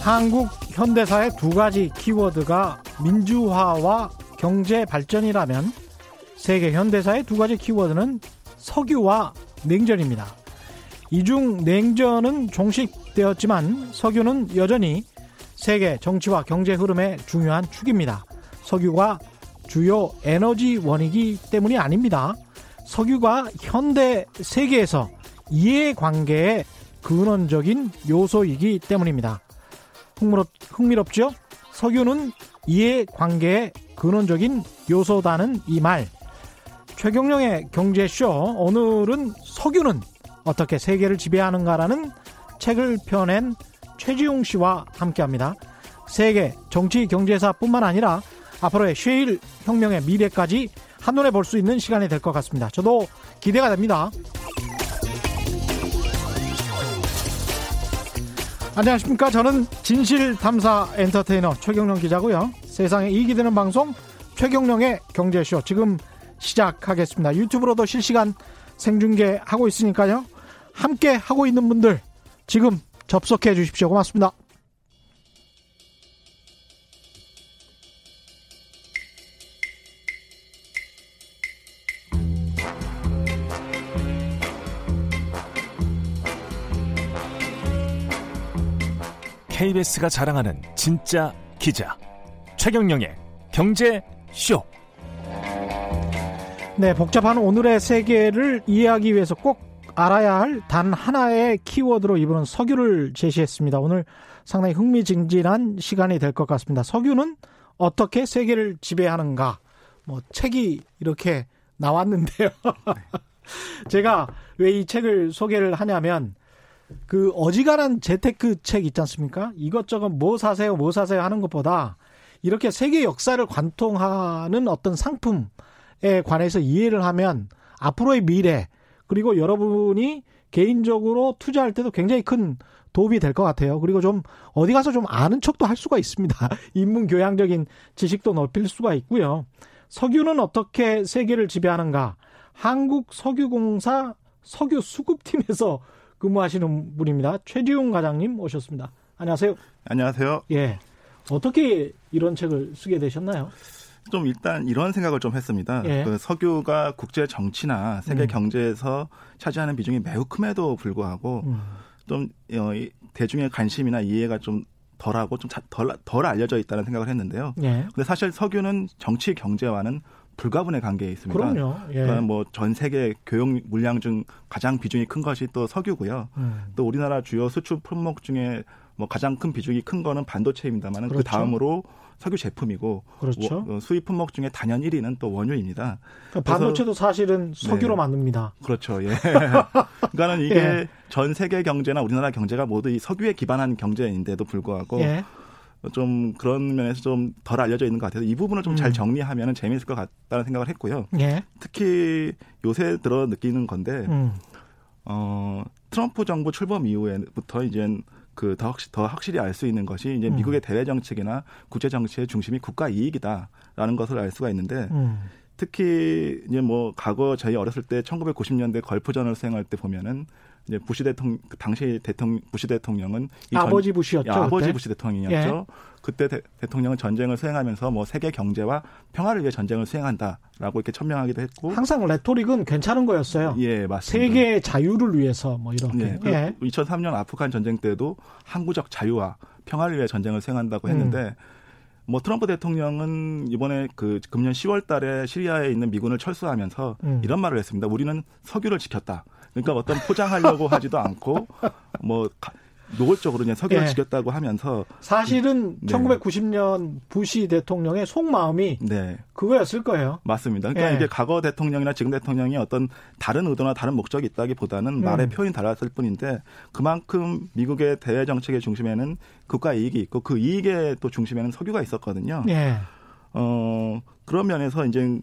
한국 현대사의 두 가지 키워드가 민주화와 경제 발전이라면 세계 현대사의 두 가지 키워드는 석유와 냉전입니다. 이중 냉전은 종식되었지만 석유는 여전히 세계 정치와 경제 흐름의 중요한 축입니다. 석유가 주요 에너지 원이기 때문이 아닙니다. 석유가 현대 세계에서 이해관계의 근원적인 요소이기 때문입니다. 흥미롭, 흥미롭죠? 석유는 이해관계의 근원적인 요소다는 이 말. 최경령의 경제쇼. 오늘은 석유는 어떻게 세계를 지배하는가라는 책을 펴낸 최지용 씨와 함께 합니다. 세계 정치 경제사뿐만 아니라 앞으로의 쉐일 혁명의 미래까지 한눈에 볼 수 있는 시간이 될 것 같습니다. 저도 기대가 됩니다. 안녕하십니까. 저는 진실탐사 엔터테이너 최경령 기자고요. 세상에 이익이 되는 방송 최경령의 경제쇼 지금 시작하겠습니다. 유튜브로도 실시간 생중계하고 있으니까요. 함께 하고 있는 분들 지금 접속해 주십시오. 고맙습니다. KBS가 자랑하는 진짜 기자 최경영의 경제 쇼. 네, 복잡한 오늘의 세계를 이해하기 위해서 꼭 알아야 할 단 하나의 키워드로 이분은 석유를 제시했습니다. 오늘 상당히 흥미진진한 시간이 될 것 같습니다. 석유는 어떻게 세계를 지배하는가? 뭐 책이 이렇게 나왔는데요. 제가 왜 이 책을 소개를 하냐면 그 어지간한 재테크 책 있지 않습니까? 이것저것 뭐 사세요, 뭐 사세요 하는 것보다 이렇게 세계 역사를 관통하는 어떤 상품에 관해서 이해를 하면 앞으로의 미래 그리고 여러분이 개인적으로 투자할 때도 굉장히 큰 도움이 될 것 같아요. 그리고 좀 어디 가서 좀 아는 척도 할 수가 있습니다. 인문 교양적인 지식도 넓힐 수가 있고요. 석유는 어떻게 세계를 지배하는가? 한국 석유공사 석유 수급팀에서 근무하시는 분입니다. 최지용 과장님 오셨습니다. 안녕하세요. 안녕하세요. 예. 어떻게 이런 책을 쓰게 되셨나요? 좀 일단 이런 생각을 좀 했습니다. 예. 그 석유가 국제 정치나 세계 음. 경제에서 차지하는 비중이 매우 큼에도 불구하고 음. 좀 어, 이 대중의 관심이나 이해가 좀 덜하고 좀덜 덜 알려져 있다는 생각을 했는데요. 예. 근데 사실 석유는 정치 경제와는 불가분의 관계에 있습니다. 그럼요. 예. 그러니까 뭐 전 세계 교육 물량 중 가장 비중이 큰 것이 또 석유고요. 음. 또 우리나라 주요 수출 품목 중에 뭐 가장 큰 비중이 큰 거는 반도체입니다만 그 그렇죠. 다음으로 석유 제품이고 그렇죠. 워- 어, 수입 품목 중에 단연 1위는 또 원유입니다. 그러니까 반도체도 사실은 석유로 네. 만듭니다. 그렇죠. 예. 그러니까는 이게 예. 전 세계 경제나 우리나라 경제가 모두 이 석유에 기반한 경제인데도 불구하고 예. 좀 그런 면에서 좀 덜 알려져 있는 것 같아서 이 부분을 좀잘 음. 정리하면 재미있을 것 같다는 생각을 했고요. 예. 특히 요새 들어 느끼는 건데 음. 어, 트럼프 정부 출범 이후에부터 이제 그더 확실, 더 확실히 알 수 있는 것이 이제 음. 미국의 대외 정책이나 국제 정치의 중심이 국가 이익이다라는 것을 알 수가 있는데 음. 특히 이제 뭐 과거 저희 어렸을 때 1990년대 걸프전을 수행할 때 보면은 이제 부시 대통령 그 당시 대통령 부시 대통령은 이 전- 아버지 부시였죠. 예, 아버지 그때? 부시 대통령이었죠. 그때 대, 통령은 전쟁을 수행하면서 뭐 세계 경제와 평화를 위해 전쟁을 수행한다라고 이렇게 천명하기도 했고 항상 레토릭은 괜찮은 거였어요. 예 맞습니다. 세계의 자유를 위해서 뭐 이렇게. 네, 예. 2003년 아프간 전쟁 때도 항구적 자유와 평화를 위해 전쟁을 수행한다고 음. 했는데 뭐 트럼프 대통령은 이번에 그 금년 10월 달에 시리아에 있는 미군을 철수하면서 음. 이런 말을 했습니다. 우리는 석유를 지켰다. 그러니까 어떤 포장하려고 하지도 않고 뭐 가- 노골적으로 그냥 석유를 예. 지켰다고 하면서 사실은 네. 1990년 부시 대통령의 속마음이 네. 그거였을 거예요. 맞습니다. 그러니까 예. 이게 과거 대통령이나 지금 대통령이 어떤 다른 의도나 다른 목적이 있다기보다는 음. 말의 표현이 달랐을 뿐인데 그만큼 미국의 대외 정책의 중심에는 국가 이익이 있고 그 이익의 또 중심에는 석유가 있었거든요. 예. 어, 그런 면에서 이제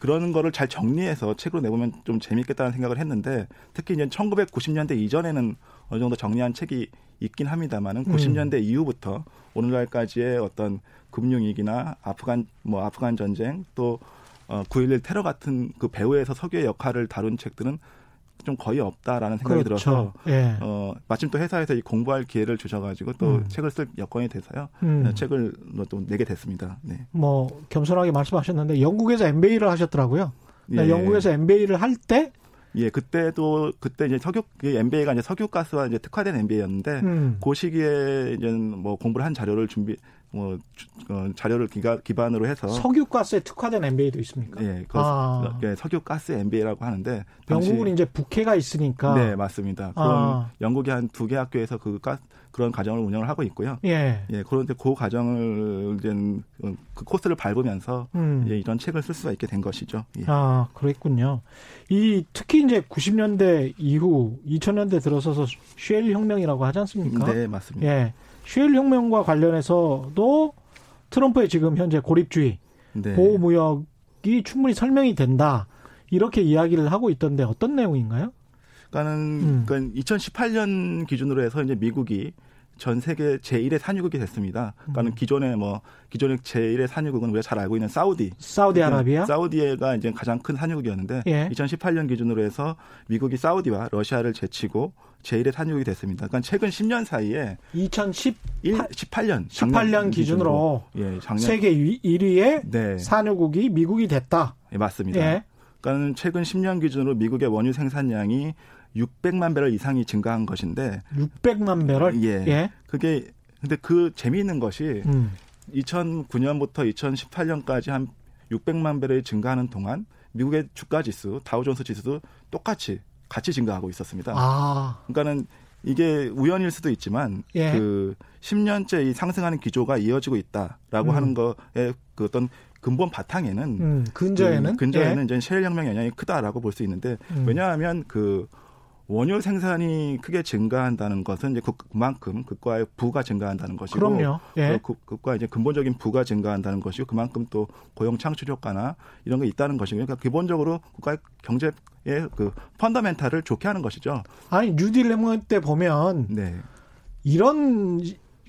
그런 거를 잘 정리해서 책으로 내보면 좀 재밌겠다는 생각을 했는데 특히 이제 1990년대 이전에는 어느 정도 정리한 책이 있긴 합니다만은 음. 90년대 이후부터 오늘날까지의 어떤 금융위기나 아프간 뭐 아프간 전쟁 또 어, 9.11 테러 같은 그 배후에서 석유의 역할을 다룬 책들은 좀 거의 없다라는 생각이 그렇죠. 들어서 예. 어, 마침 또 회사에서 이 공부할 기회를 주셔가지고 또 음. 책을 쓸 여건이 돼서요. 음. 책을 또 내게 됐습니다. 네. 뭐 겸손하게 말씀하셨는데 영국에서 MBA를 하셨더라고요. 예. 영국에서 MBA를 할때 예, 그때도 그때 이제 석유 그 MBA가 이제 석유가스와 이제 특화된 MBA였는데 음. 그 시기에 이제 뭐 공부를 한 자료를 준비 뭐 주- 어, 자료를 기가, 기반 으로 해서 석유가스에 특화된 MBA도 있습니까? 예, 그 아. 예, 석유가스 MBA라고 하는데 당시- 영국은 이제 북해가 있으니까 네 맞습니다. 그런 아. 영국이 한두 개 학교에서 그 가, 그런 과정을 운영을 하고 있고요. 예. 예, 그런데 그 과정을 이제 그 코스를 밟으면서 음. 예, 이런 책을 쓸 수가 있게 된 것이죠. 예. 아, 그랬군요. 이 특히 이제 90년대 이후 2000년대 들어서서 쉘 혁명이라고 하지 않습니까? 네, 맞습니다. 예. 쉘 혁명과 관련해서도 트럼프의 지금 현재 고립주의, 네. 보호무역이 충분히 설명이 된다. 이렇게 이야기를 하고 있던데 어떤 내용인가요? 그러니까는 음. 그러니까 2018년 기준으로 해서 이제 미국이 전 세계 제1의 산유국이 됐습니다. 음. 그러니까 기존에 뭐 기존의 제1의 산유국은 우리가 잘 알고 있는 사우디. 사우디아라비아? 사우디가 이제 가장 큰 산유국이었는데 예. 2018년 기준으로 해서 미국이 사우디와 러시아를 제치고 제1의 산유국이 됐습니다. 그러니까 최근 10년 사이에 2010 1, 18년 18년 기준으로 예, 작년 세계 1위의 네, 산유국이 미국이 됐다. 예, 맞습니다. 예. 그러니까 최근 10년 기준으로 미국의 원유 생산량이 600만 배럴 이상이 증가한 것인데 600만 배럴. 예. 예. 그게 근데 그 재미있는 것이 음. 2009년부터 2018년까지 한 600만 배럴이 증가하는 동안 미국의 주가 지수 다우존스 지수도 똑같이 같이 증가하고 있었습니다. 아. 그러니까는 이게 우연일 수도 있지만 예. 그 10년째 이 상승하는 기조가 이어지고 있다라고 음. 하는 거에 그 어떤 근본 바탕에는 음, 근저에는 그 근저에는 예. 이제 셰일 혁명의 영향이 크다라고 볼 수 있는데 음. 왜냐하면 그 원유 생산이 크게 증가한다는 것은 이제 그- 그만큼 그과의 부가 증가한다는 것이고 그럼요. 예. 그, 그과 이제 근본적인 부가 증가한다는 것이고 그만큼 또 고용 창출 효과나 이런 게 있다는 것이고요. 그러니까 기본적으로 국가의 경제의 그 펀더멘탈을 좋게 하는 것이죠. 아니 뉴딜 혁명 때 보면 네. 이런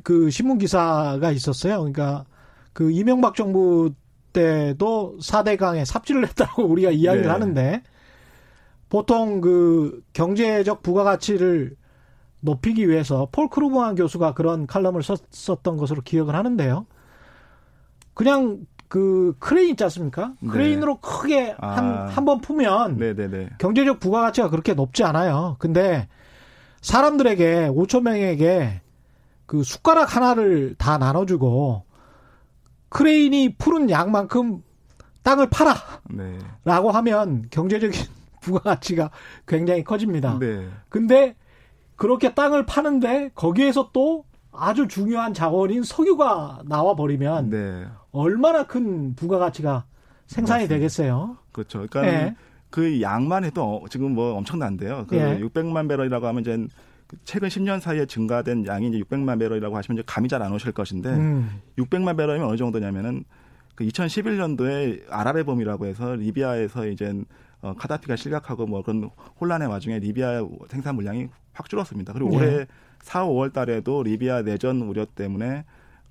그 신문 기사가 있었어요. 그러니까 그 이명박 정부 때도 4대강에 삽질을 했다고 우리가 이야기를 네. 하는데 보통 그 경제적 부가가치를 높이기 위해서 폴 크루그먼 교수가 그런 칼럼을 썼었던 것으로 기억을 하는데요. 그냥 그 크레인 있지 않습니까? 네. 크레인으로 크게 아. 한한번 푸면 네네네. 경제적 부가가치가 그렇게 높지 않아요. 근데 사람들에게 5천 명에게 그 숟가락 하나를 다 나눠주고 크레인이 푸른 양만큼 땅을 네. 팔아라고 하면 경제적인 부가가치가 굉장히 커집니다. 네. 근데 그렇게 땅을 파는데 거기에서 또 아주 중요한 자원인 석유가 나와 버리면 네. 얼마나 큰 부가가치가 생산이 맞습니다. 되겠어요. 그렇죠. 그러니까 예. 그 양만 해도 어- 지금 뭐 엄청난데요. 그 예. 600만 배럴이라고 하면 이제 그 최근 10년 사이에 증가된 양이 이제 600만 배럴이라고 하시면 이제 감이 잘 안 오실 것인데 음. 600만 배럴이면 어느 정도냐면은 그 2011년도에 아랍의 봄이라고 해서 리비아에서 이제 어, 카다피가 실격하고 뭐 그런 혼란의 와중에 리비아 생산 물량이 확 줄었습니다. 그리고 네. 올해 4, 5월 달에도 리비아 내전 우려 때문에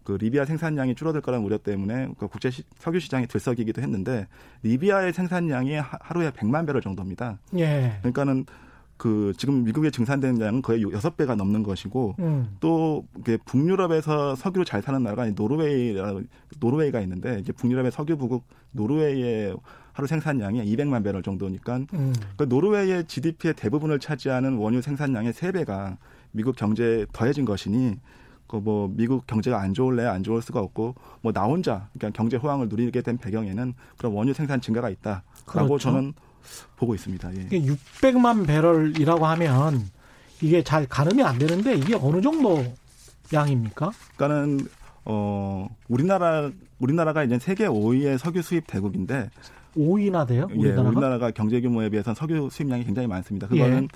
그 리비아 생산량이 줄어들 거라는 우려 때문에 그 국제 시- 석유 시장이 들썩이기도 했는데 리비아의 생산량이 하- 하루에 100만 배럴 정도입니다. 예. 그러니까는 그 지금 미국에 증산되는 양은 거의 6배가 넘는 것이고 음. 또 북유럽에서 석유를 잘 사는 나라가 노르웨이 노르웨이가 있는데 이제 북유럽의 석유 부국 노르웨이의 하루 생산량이 200만 배럴 정도니까 음. 그 노르웨이의 GDP의 대부분을 차지하는 원유 생산량의 3배가 미국 경제에 더해진 것이니 그뭐 미국 경제가 안 좋을래 안 좋을 수가 없고 뭐 나 혼자 그러니까 경제 호황을 누리게 된 배경에는 그런 원유 생산 증가가 있다라고 그렇죠. 저는 보고 있습니다. 예. 이게 600만 배럴이라고 하면 이게 잘 가늠이 안 되는데 이게 어느 정도 양입니까? 그러니까는 어 우리나라 우리나라가 이제 세계 5위의 석유 수입 대국인데 5위나 돼요? 예, 우리나라가? 우리나라가 경제 규모에 비해서는 석유 수입량이 굉장히 많습니다. 그거는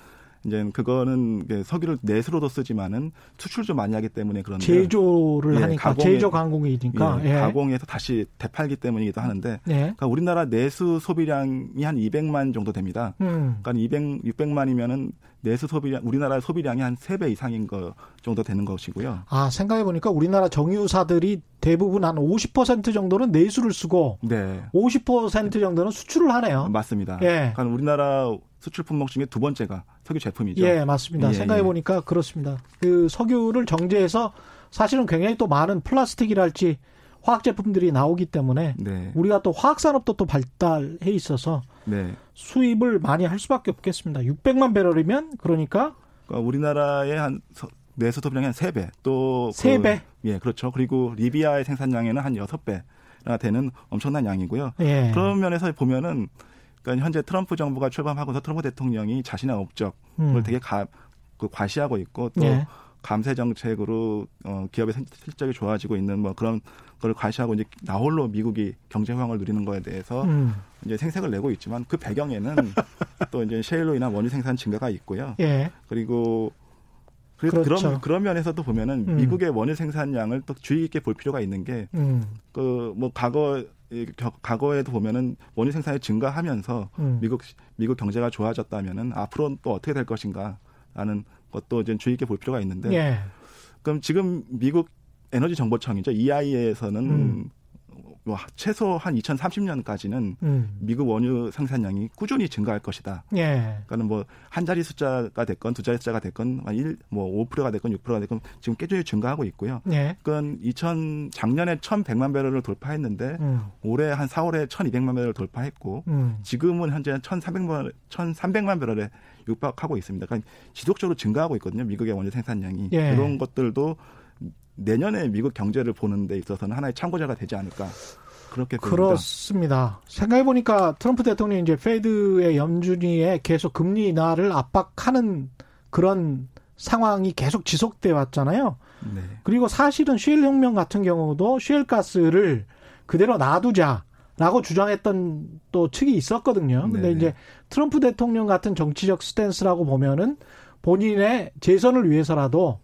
이제 그거는 석유를 내수로도 쓰지만은 수출도 많이 하기 때문에 그런데 제조를 예, 하니까 가공에- 제조 강공이니까 예, 예. 가공해서 다시 되팔기 때문이기도 하는데 예. 그러니까 우리나라 내수 소비량이 한 200만 정도 됩니다. 음. 그러니까 200 600만이면은 내수 소비량 우리나라 소비량이 한 3배 이상인 거 정도 되는 것이고요. 아, 생각해 보니까 우리나라 정유사들이 대부분 한 50% 정도는 내수를 쓰고 네. 50% 정도는 수출을 하네요. 맞습니다. 예. 그러니까 우리나라 수출 품목 중에 두 번째가 석유 제품이죠. 예, 맞습니다. 예, 생각해 보니까 그렇습니다. 그 석유를 정제해서 사실은 굉장히 또 많은 플라스틱이랄지 화학 제품들이 나오기 때문에 네. 우리가 또 화학 산업도 또 발달해 있어서 네. 수입을 많이 할 수밖에 없겠습니다. 600만 배럴이면 그러니까 그러니까 우리나라의 한 서- 내수 소비량의 한 3배 또세 그- 배? 예, 그렇죠. 그리고 리비아의 생산량에는 한 6배나 되는 엄청난 양이고요. 예. 그런 면에서 보면은 그러니까 현재 트럼프 정부가 출범하고서 트럼프 대통령이 자신의 업적을 음. 되게 가, 그 과시하고 있고 또 예. 감세 정책으로 어, 기업의 생- 실적이 좋아지고 있는 뭐 그런 걸 과시하고 이제 나홀로 미국이 경제 호황을 누리는 거에 대해서 음. 이제 생색을 내고 있지만 그 배경에는 또 이제 셰일로 인한 원유 생산 증가가 있고요. 예. 그리고 그, 그렇죠. 그런 그런 면에서도 보면은 음. 미국의 원유 생산량을 또 주의 깊게 볼 필요가 있는 게 음. 그뭐 과거 과거에도 보면은 원유 생산이 증가하면서 음. 미국 미국 경제가 좋아졌다면은 앞으로는 또 어떻게 될 것인가라는 것도 이제 주의 깊게 볼 필요가 있는데 예. 그럼 지금 미국 에너지 정보청이죠 EIA에서는 음. 뭐 최소 한 2030년까지는 음. 미국 원유 생산량이 꾸준히 증가할 것이다. 예. 그러니까는 뭐 한 자리 숫자가 됐건 두 자리 숫자가 됐건 한1뭐 5%가 됐건 6%가 됐건 지금 꾸준히 증가하고 있고요. 예. 그건 2000 작년에 1,100만 배럴을 돌파했는데 음. 올해 한 4월에 1,200만 배럴을 돌파했고 음. 지금은 현재 1,300만 1,300만 배럴에 육박하고 있습니다. 그러니까 지속적으로 증가하고 있거든요. 미국의 원유 생산량이 예. 이런 것들도 내년에 미국 경제를 보는 데 있어서는 하나의 참고자가 되지 않을까 그렇게. 그렇습니다. 생각해 보니까 트럼프 대통령이 이제 Fed의 연준위에 계속 금리 인하를 압박하는 그런 상황이 계속 지속돼 왔잖아요. 네. 그리고 사실은 셰일 혁명 같은 경우도 셰일 가스를 그대로 놔두자라고 주장했던 또 측이 있었거든요. 근데 네네. 이제 트럼프 대통령 같은 정치적 스탠스라고 보면은 본인의 재선을 위해서라도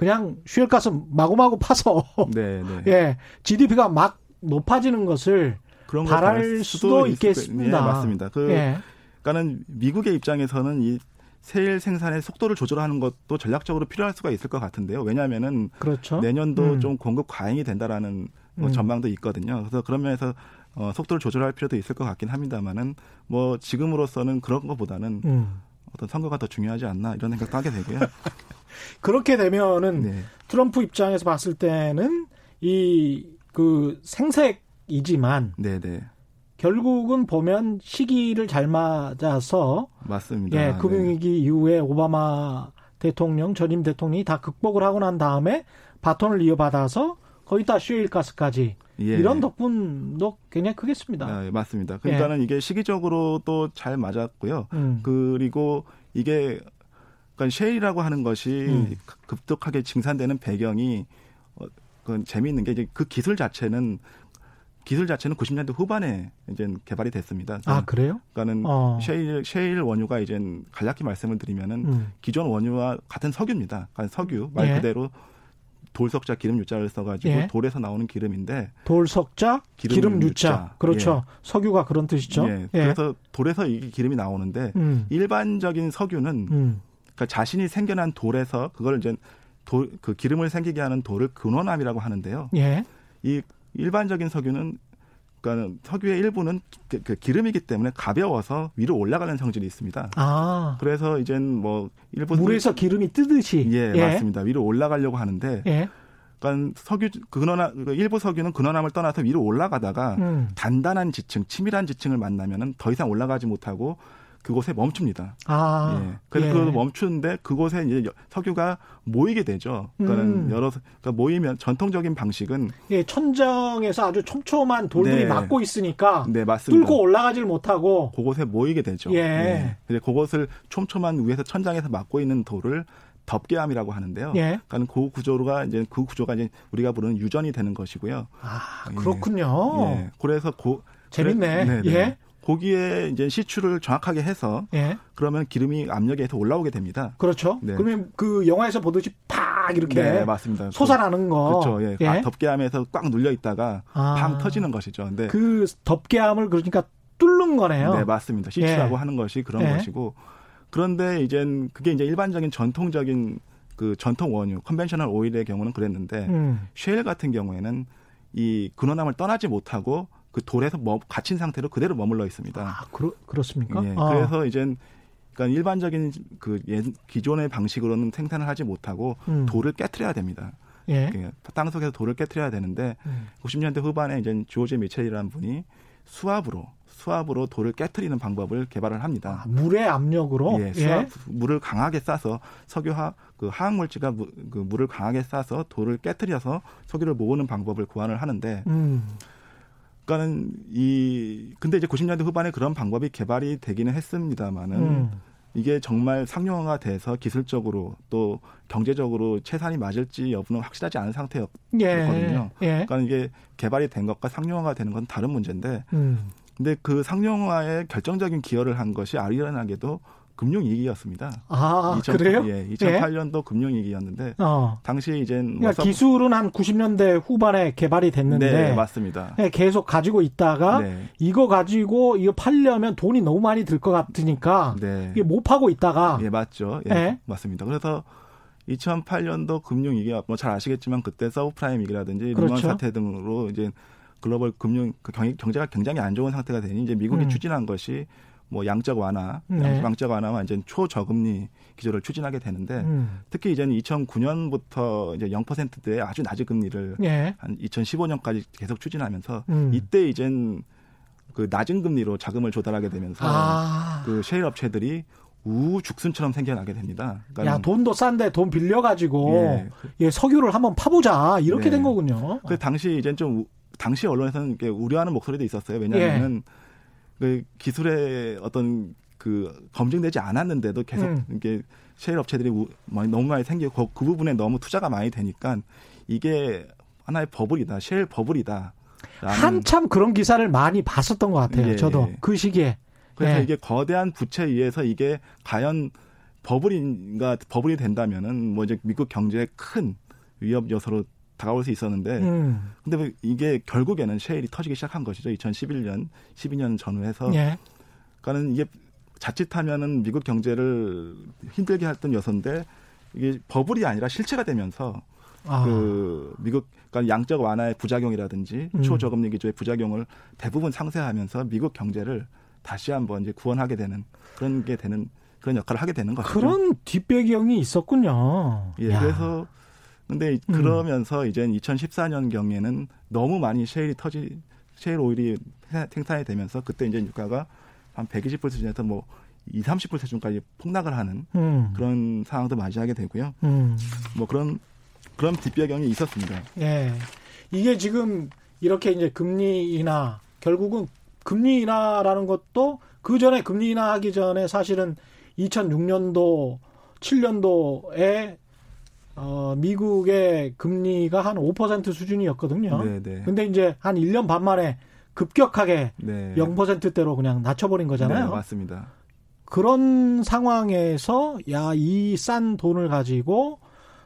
그냥 셰일 가스 마구마구 파서 네, 네. 예, GDP가 막 높아지는 것을 그런 걸 바랄 수도 있을 있겠습니다. 거- 네, 맞습니다. 그 예. 그러니까는 미국의 입장에서는 이 세일 생산의 속도를 조절하는 것도 전략적으로 필요할 수가 있을 것 같은데요. 왜냐하면은 그렇죠. 내년도 음. 좀 공급 과잉이 된다라는 뭐 음. 전망도 있거든요. 그래서 그런 면에서 어, 속도를 조절할 필요도 있을 것 같긴 합니다만은 뭐 지금으로서는 그런 것보다는 음. 어떤 선거가 더 중요하지 않나 이런 생각도 하게 되고요. 그렇게 되면은 네. 트럼프 입장에서 봤을 때는 이 그 생색이지만 네, 네. 결국은 보면 시기를 잘 맞아서 맞습니다. 예, 네. 금융위기 이후에 오바마 대통령 전임 대통령이 다 극복을 하고 난 다음에 바톤을 이어받아서 거의 다 슈일가스까지 예. 이런 덕분도 굉장히 크겠습니다. 아, 예, 맞습니다. 그러니까는 이게 시기적으로 또 잘 맞았고요. 음. 그리고 이게 그러니까 셰일이라고 하는 것이 음. 급격하게 증산되는 배경이 어, 그 재미있는 게 이제 그 기술 자체는 기술 자체는 90년대 후반에 이제 개발이 됐습니다. 아 그래요? 그러니까는 어. 셰일 셰일 원유가 이제 간략히 말씀을 드리면은 음. 기존 원유와 같은 석유입니다. 그러니까 석유 말 예. 그대로 돌석자 기름 유자를 써가지고 예. 돌에서 나오는 기름인데 돌석자, 기름 기름, 유자. 유자. 그렇죠. 석유가 그런 뜻이죠. 예, 그래서 돌에서 이 기름이 나오는데 음. 일반적인 석유는 음. 그러니까 자신이 생겨난 돌에서 그걸 이제 돌, 그 기름을 생기게 하는 돌을 근원암이라고 하는데요. 예. 이 일반적인 석유는 그러니까 석유의 일부는 그, 그 기름이기 때문에 가벼워서 위로 올라가는 성질이 있습니다. 아. 그래서 이젠 뭐 일부 물에서 기름이 뜨듯이. 예, 맞습니다. 위로 올라가려고 하는데 예. 그러니까 석유 근원암 그 일부 석유는 근원암을 떠나서 위로 올라가다가 음. 단단한 지층, 치밀한 지층을 만나면은 더 이상 올라가지 못하고 그곳에 멈춥니다. 아. 예. 그래서 예. 그 멈추는데 그곳에 이제 여- 석유가 모이게 되죠. 그러니까는 음. 여러 그러니까 모이면 전통적인 방식은 예, 천정에서 아주 촘촘한 돌들이 네. 막고 있으니까 네 맞습니다. 뚫고 올라가질 못하고 그곳에 모이게 되죠. 예. 근데 그곳을 촘촘한 위에서 천장에서 막고 있는 돌을 덮개암이라고 하는데요. 예. 그러니까 그 구조가 이제 그 구조가 이제 우리가 부르는 유전이 되는 것이고요. 아, 예. 그렇군요. 예. 그래서 고 재밌네. 그래-. 예. 거기에 이제 시추를 정확하게 해서 예. 그러면 기름이 압력에 서 올라오게 됩니다. 그렇죠. 네. 그러면 그 영화에서 보듯이 팍 이렇게 네, 맞습니다. 솟아나는 거. 그렇죠. 예. 예. 덮개암에서 꽉 눌려 있다가 아. 팡 터지는 것이죠. 근데 그 덮개암을 그러니까 뚫는 거네요. 네, 맞습니다. 시추라고 예. 하는 것이 그런 예. 것이고 그런데 이젠 그게 이제 일반적인 전통적인 그 전통 원유, conventional oil의 경우는 그랬는데 음. 셰일 같은 경우에는 이 근원암을 떠나지 못하고 그 돌에서 머, 갇힌 상태로 그대로 머물러 있습니다. 아, 그렇, 그렇습니까? 예, 아. 그래서 이젠 그러니까 일반적인 그 예, 기존의 방식으로는 생산을 하지 못하고 음. 돌을 깨트려야 됩니다. 예. 예, 땅 속에서 돌을 깨트려야 되는데 음. 90년대 후반에 이제 조지 미첼이라는 분이 수압으로 수압으로 돌을 깨트리는 방법을 개발을 합니다. 아, 물의 압력으로 예, 수압 물을 강하게 싸서 석유화 그 화학 물질과 무, 그 물을 강하게 싸서 돌을 깨트려서 석유를 모으는 방법을 고안을 하는데 음. 그러니까는 이 근데 이제 90년대 후반에 그런 방법이 개발이 되기는 했습니다만은 음. 이게 정말 상용화가 돼서 기술적으로 또 경제적으로 채산이 맞을지 여부는 확실하지 않은 상태였거든요. 예. 예. 그러니까 이게 개발이 된 것과 상용화가 되는 건 다른 문제인데 음. 근데 그 상용화에 결정적인 기여를 한 것이 아리아나게도 금융위기였습니다. 아, 2000 그래요? 예, 2008년도 금융위기였는데 어. 당시 이제 뭐 그러니까 기술은 한 90년대 후반에 개발이 됐는데 네, 맞습니다. 예, 계속 가지고 있다가 네. 이거 가지고 이거 팔려면 돈이 너무 많이 들 것 같으니까 네. 이게 못 파고 있다가 예, 맞죠. 예, 예. 맞습니다. 그래서 2008년도 금융위기가 뭐 잘 아시겠지만 그때 서브프라임 위기라든지 그렇죠. 리먼 사태 등으로 이제 글로벌 금융 그 경, 경제가 굉장히 안 좋은 상태가 되니 이제 미국이 음. 추진한 것이 뭐 양적 완화, 네. 양적 완화와 이제 초저금리 기조를 추진하게 되는데 음. 특히 이제는 2009년부터 이제 0%대의 아주 낮은 금리를 예. 한 2015년까지 계속 추진하면서 음. 이때 이젠 그 낮은 금리로 자금을 조달하게 되면서 아. 그 셰일 업체들이 우죽순처럼 생겨나게 됩니다. 그러니까 야, 돈도 싼데 돈 빌려가지고, 예. 예, 석유를 한번 파보자. 이렇게 네. 된 거군요. 그 당시 이제 좀 우- 당시 언론에서는 우려하는 목소리도 있었어요. 왜냐하면은 예. 그 기술의 어떤 그 검증되지 않았는데도 계속 음. 이게 셰일 업체들이 너무 많이 생기고 그, 그 부분에 너무 투자가 많이 되니까 이게 하나의 버블이다. 셰일 버블이다. 한참 그런 기사를 많이 봤었던 것 같아요. 예, 저도. 예. 그 시기에. 그래서 예. 이게 거대한 부채에 의해서 이게 과연 버블인가 버블이 된다면은 뭐 이제 미국 경제에 큰 위협 요소로 다가올 수 있었는데 음. 근데 뭐 이게 결국에는 셰일이 터지기 시작한 것이죠. 2011년, 12년 전후해서. 예. 그러니까는 이게 자칫하면은 미국 경제를 힘들게 했던 요소인데 이게 버블이 아니라 실체가 되면서 아. 그 미국 그러니까 양적 완화의 부작용이라든지 음. 초저금리 기조의 부작용을 대부분 상쇄하면서 미국 경제를 다시 한번 이제 구원하게 되는 그런 게 되는 그런 역할을 하게 되는 것이죠. 그런 뒷배경이 있었군요. 예, 야. 그래서 근데 음. 그러면서 이제 2014년 경에는 너무 많이 셰일이 터지 셰일 오일이 생산이 되면서 그때 이제 유가가 한 120불 수준에서 뭐 2, 30불 수준까지 폭락을 하는 음. 그런 상황도 맞이하게 되고요. 음. 뭐 그런 그런 뒷배경이 있었습니다. 예. 이게 지금 이렇게 이제 금리 인하 결국은 금리 인하라는 것도 그 전에 금리 인하하기 전에 사실은 2006년도 7년도에 어 미국의 금리가 한 5% 수준이었거든요. 네, 네. 근데 이제 한 1년 반 만에 급격하게 네. 0%대로 그냥 낮춰버린 거잖아요. 네, 맞습니다. 그런 상황에서 야 이 싼 돈을 가지고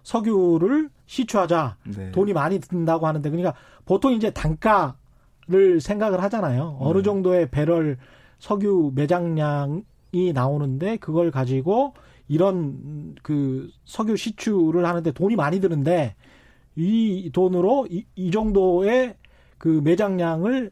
석유를 시추하자 네. 돈이 많이 든다고 하는데 그러니까 보통 이제 단가를 생각을 하잖아요. 어느 네. 정도의 배럴 석유 매장량이 나오는데 그걸 가지고 이런 그 석유 시추를 하는데 돈이 많이 드는데 이 돈으로 이, 이 정도의 그 매장량을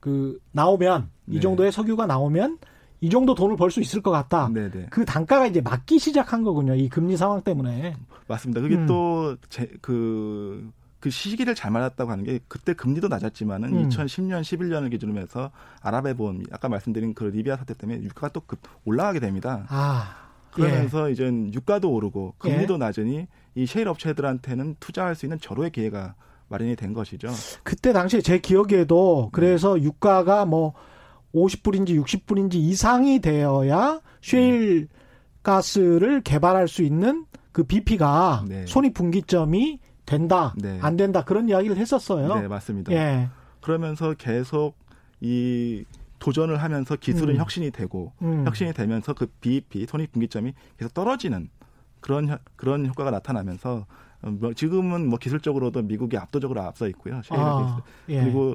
그 나오면 이 네. 정도의 석유가 나오면 이 정도 돈을 벌 수 있을 것 같다. 네, 네. 그 단가가 이제 맞기 시작한 거군요. 이 금리 상황 때문에. 맞습니다. 그게 음. 또그 그 시기를 잘 맞았다고 하는 게 그때 금리도 낮았지만은 음. 2010년, 11년을 기준으로 해서 아랍에본 아까 말씀드린 그 리비아 사태 때문에 유가가 또 급 올라가게 됩니다. 아. 그러면서 이제 유가도 오르고 금리도 예. 낮으니 이 셰일 업체들한테는 투자할 수 있는 절호의 기회가 마련이 된 것이죠. 그때 당시에 제 기억에도 그래서 유가가 뭐 50불인지 60불인지 이상이 되어야 쉐일 가스를 개발할 수 있는 그 BP가 네. 손익분기점이 된다, 네. 안 된다 그런 이야기를 했었어요. 네, 맞습니다. 예. 그러면서 계속 이 도전을 하면서 기술은 음. 혁신이 되고 음. 혁신이 되면서 그 BEP 손익 분기점이 계속 떨어지는 그런 혀- 그런 효과가 나타나면서 어, 뭐 지금은 뭐 기술적으로도 미국이 압도적으로 앞서 있고요. 아. 예. 그리고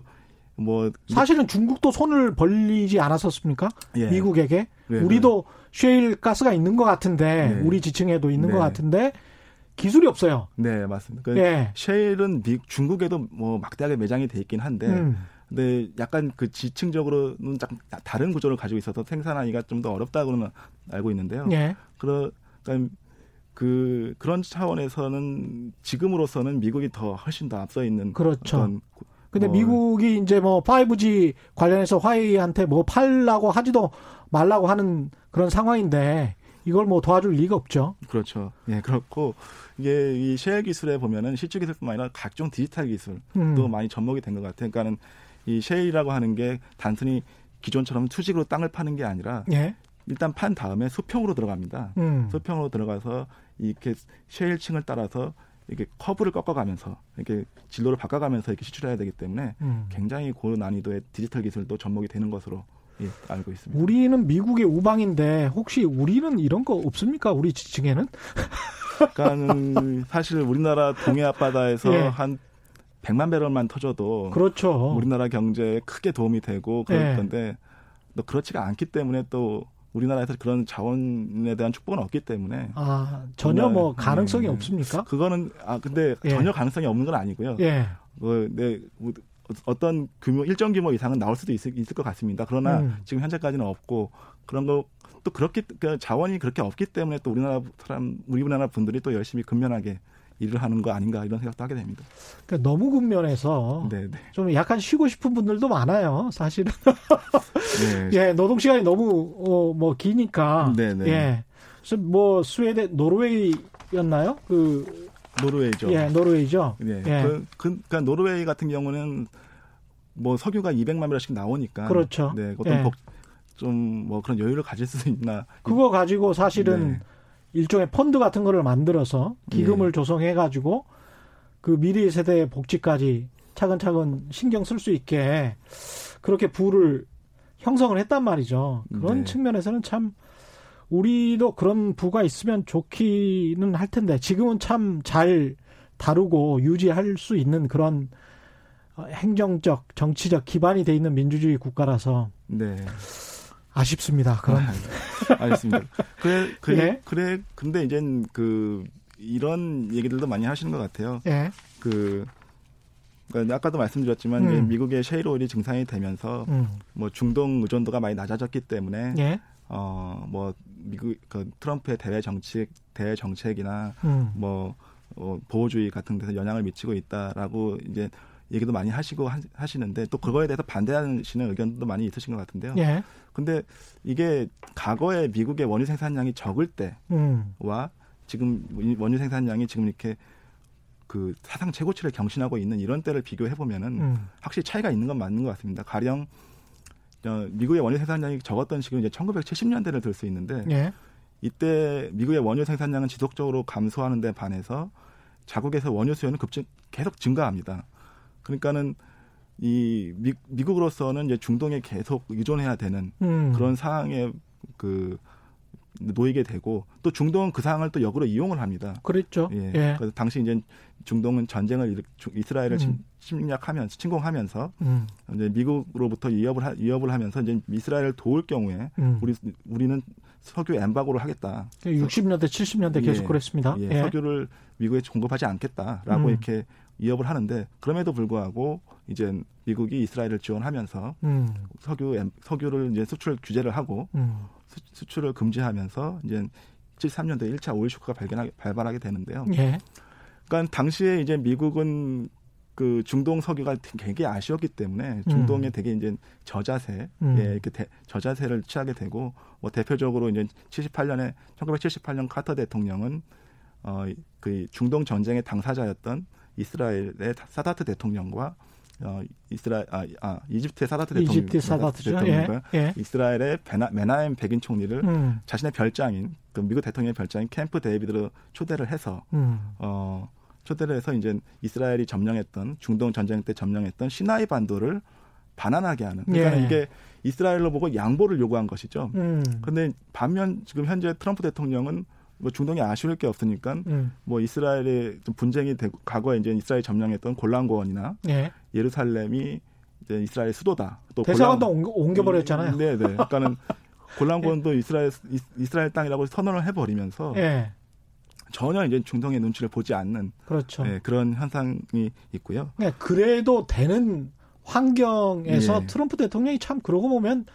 뭐 사실은 중국도 손을 벌리지 않았었습니까? 예. 미국에게 네, 우리도 쉐일 가스가 있는 것 같은데 네. 우리 지층에도 있는 네. 것 같은데 기술이 없어요. 네 맞습니다. 그 예. 셰일은 미, 중국에도 뭐 막대하게 매장이 돼 있긴 한데 음. 근데 약간 그 지층적으로는 좀 다른 구조를 가지고 있어서 생산하기가 좀 더 어렵다고는 알고 있는데요. 예. 그러, 그러니까 그 그런 차원에서는 지금으로서는 미국이 더 훨씬 더 앞서 있는 그렇죠. 어떤 근데 뭐- 미국이 이제 뭐 5G 관련해서 화웨이한테 뭐 팔라고 하지도 말라고 하는 그런 상황인데 이걸 뭐 도와줄 리가 없죠. 그렇죠. 예, 그렇고 이게 이 셰일 기술에 보면은 실주 기술뿐만 아니라 각종 디지털 기술도 음. 많이 접목이 된 것 같아요. 그러니까는 이 셰일이라고 하는 게 단순히 기존처럼 투직으로 땅을 파는 게 아니라 예. 일단 판 다음에 수평으로 들어갑니다. 음. 수평으로 들어가서 이렇게 셰일층을 따라서 이렇게 커브를 꺾어가면서 이렇게 진로를 바꿔가면서 이렇게 시출해야 되기 때문에 음. 굉장히 고난이도의 디지털 기술도 접목이 되는 것으로 예, 알고 있습니다. 우리는 미국의 우방인데 혹시 우리는 이런 거 없습니까? 우리 지층에는? 그러니까는 사실 우리나라 동해 앞바다에서 예. 한 100만 배럴만 터져도 그렇죠. 우리나라 경제에 크게 도움이 되고 그럴 예. 건데 또 그렇지가 않기 때문에 또 우리나라에서 그런 자원에 대한 축복은 없기 때문에 아 전혀 뭐 가능성이 음. 없습니까? 그거는 아 근데 예. 전혀 가능성이 없는 건 아니고요. 예. 그, 네, 뭐, 어떤 규모 일정 규모 이상은 나올 수도 있을, 있을 것 같습니다. 그러나 음. 지금 현재까지는 없고 그런 거 또 그렇기 그 자원이 그렇게 없기 때문에 또 우리나라 사람 우리나라 분들이 또 열심히 근면하게 일을 하는 거 아닌가 이런 생각도 하게 됩니다. 그러니까 너무 근면해서 네, 네. 좀 약간 쉬고 싶은 분들도 많아요. 사실은. 네. 예, 노동 시간이 너무 어, 뭐 기니까. 네, 네. 예. 뭐 스웨덴 노르웨이였나요? 그 노르웨이죠. 예, 노르웨이죠. 네. 예. 그, 그, 그러니까 노르웨이 같은 경우는 뭐 석유가 200만 배럴씩 나오니까 그렇죠. 네, 어떤 예. 복, 좀뭐 그런 여유를 가질 수 있나. 그거 가지고 사실은 네. 일종의 펀드 같은 거를 만들어서 기금을 예. 조성해 가지고 그 미래 세대의 복지까지 차근차근 신경 쓸 수 있게 그렇게 부를 형성을 했단 말이죠. 그런 네. 측면에서는 참 우리도 그런 부가 있으면 좋기는 할 텐데 지금은 참 잘 다루고 유지할 수 있는 그런 어, 행정적 정치적 기반이 돼 있는 민주주의 국가라서 네. 아쉽습니다. 그런 알겠습니다. 그래, 그래, 예. 그래, 근데 이젠 그, 이런 얘기들도 많이 하시는 것 같아요. 예. 그, 그러니까 아까도 말씀드렸지만, 음. 미국의 셰일 오일이 증산이 되면서, 음. 뭐 중동 의존도가 많이 낮아졌기 때문에, 예. 어, 뭐, 미국, 그 트럼프의 대외 정책, 대외 정책이나, 음. 뭐, 어, 보호주의 같은 데서 영향을 미치고 있다라고 이제 얘기도 많이 하시고 하, 하시는데, 또 그거에 대해서 반대하시는 의견도 많이 있으신 것 같은데요. 예. 근데 이게 과거에 미국의 원유 생산량이 적을 때와 음. 지금 이 원유 생산량이 지금 이렇게 그 사상 최고치를 경신하고 있는 이런 때를 비교해 보면은 음. 확실히 차이가 있는 건 맞는 것 같습니다. 가령 어, 미국의 원유 생산량이 적었던 시기는 이제 1970년대를 들 수 있는데 예. 이때 미국의 원유 생산량은 지속적으로 감소하는 데 반해서 자국에서 원유 수요는 급증 계속 증가합니다. 그러니까는 이 미, 미국으로서는 이제 중동에 계속 의존해야 되는 음. 그런 상황에 그 놓이게 되고 또 중동은 그 상황을 또 역으로 이용을 합니다. 그랬죠. 예. 예. 그래서 당시 이제 중동은 전쟁을 일- 주- 이스라엘을 침- 음. 침략하면서 침공하면서 음. 이제 미국으로부터 위협을 하, 위협을 하면서 이제 이스라엘을 도울 경우에 음. 우리 우리는 석유 엠바고를 하겠다. 60년대, 70년대 계속 예. 그랬습니다. 예, 예. 석유를 미국에 공급하지 않겠다라고 음. 이렇게 위협을 하는데 그럼에도 불구하고 이제 미국이 이스라엘을 지원하면서 음. 석유 엠- 석유를 이제 수출 규제를 하고 음. 수, 수출을 금지하면서 이제 73년도에 1차 오일 쇼크가 발견하게, 발발하게 되는데요. 예. 그러니까 당시에 이제 미국은 그 중동 석유가 되게 아쉬웠기 때문에 중동에 음. 되게 이제 저자세, 음. 예, 이렇게 대- 저자세를 취하게 되고 뭐 대표적으로 이제 78년에 1978년 카터 대통령은 어그 중동 전쟁의 당사자였던 이스라엘의 사다트 대통령과 어 이스라엘 아, 아 이집트의 사다트 대통령 이집트 사다트죠. 예. 대통령과 예. 이스라엘의 베나, 메나엠 백인 총리를 음. 자신의 별장인 그 미국 대통령의 별장인 캠프 데이비드로 초대를 해서 음. 어 초대를 해서 이제 이스라엘이 점령했던 중동 전쟁 때 점령했던 시나이 반도를 반환하게 하는 그러니까 예. 이게 이스라엘로 보고 양보를 요구한 것이죠. 음. 그런데 반면 지금 현재 트럼프 대통령은 뭐 중동에 아쉬울 게 없으니까 음. 뭐 이스라엘의 좀 분쟁이 되고 과거에 이제 이스라엘 점령했던 골란 고원이나 예. 예루살렘이 이제 이스라엘 수도다. 또 대사관도 골란- 옮겨, 옮겨버렸잖아요. 네, 네. 그러니까는 골란 고원도 이스라엘 이- 이스라엘 땅이라고 선언을 해 버리면서 예. 전혀 이제 중동의 눈치를 보지 않는 그렇죠. 네, 그런 현상이 있고요. 그냥 그래도 되는 환경에서 예. 트럼프 대통령이 참 그러고 보면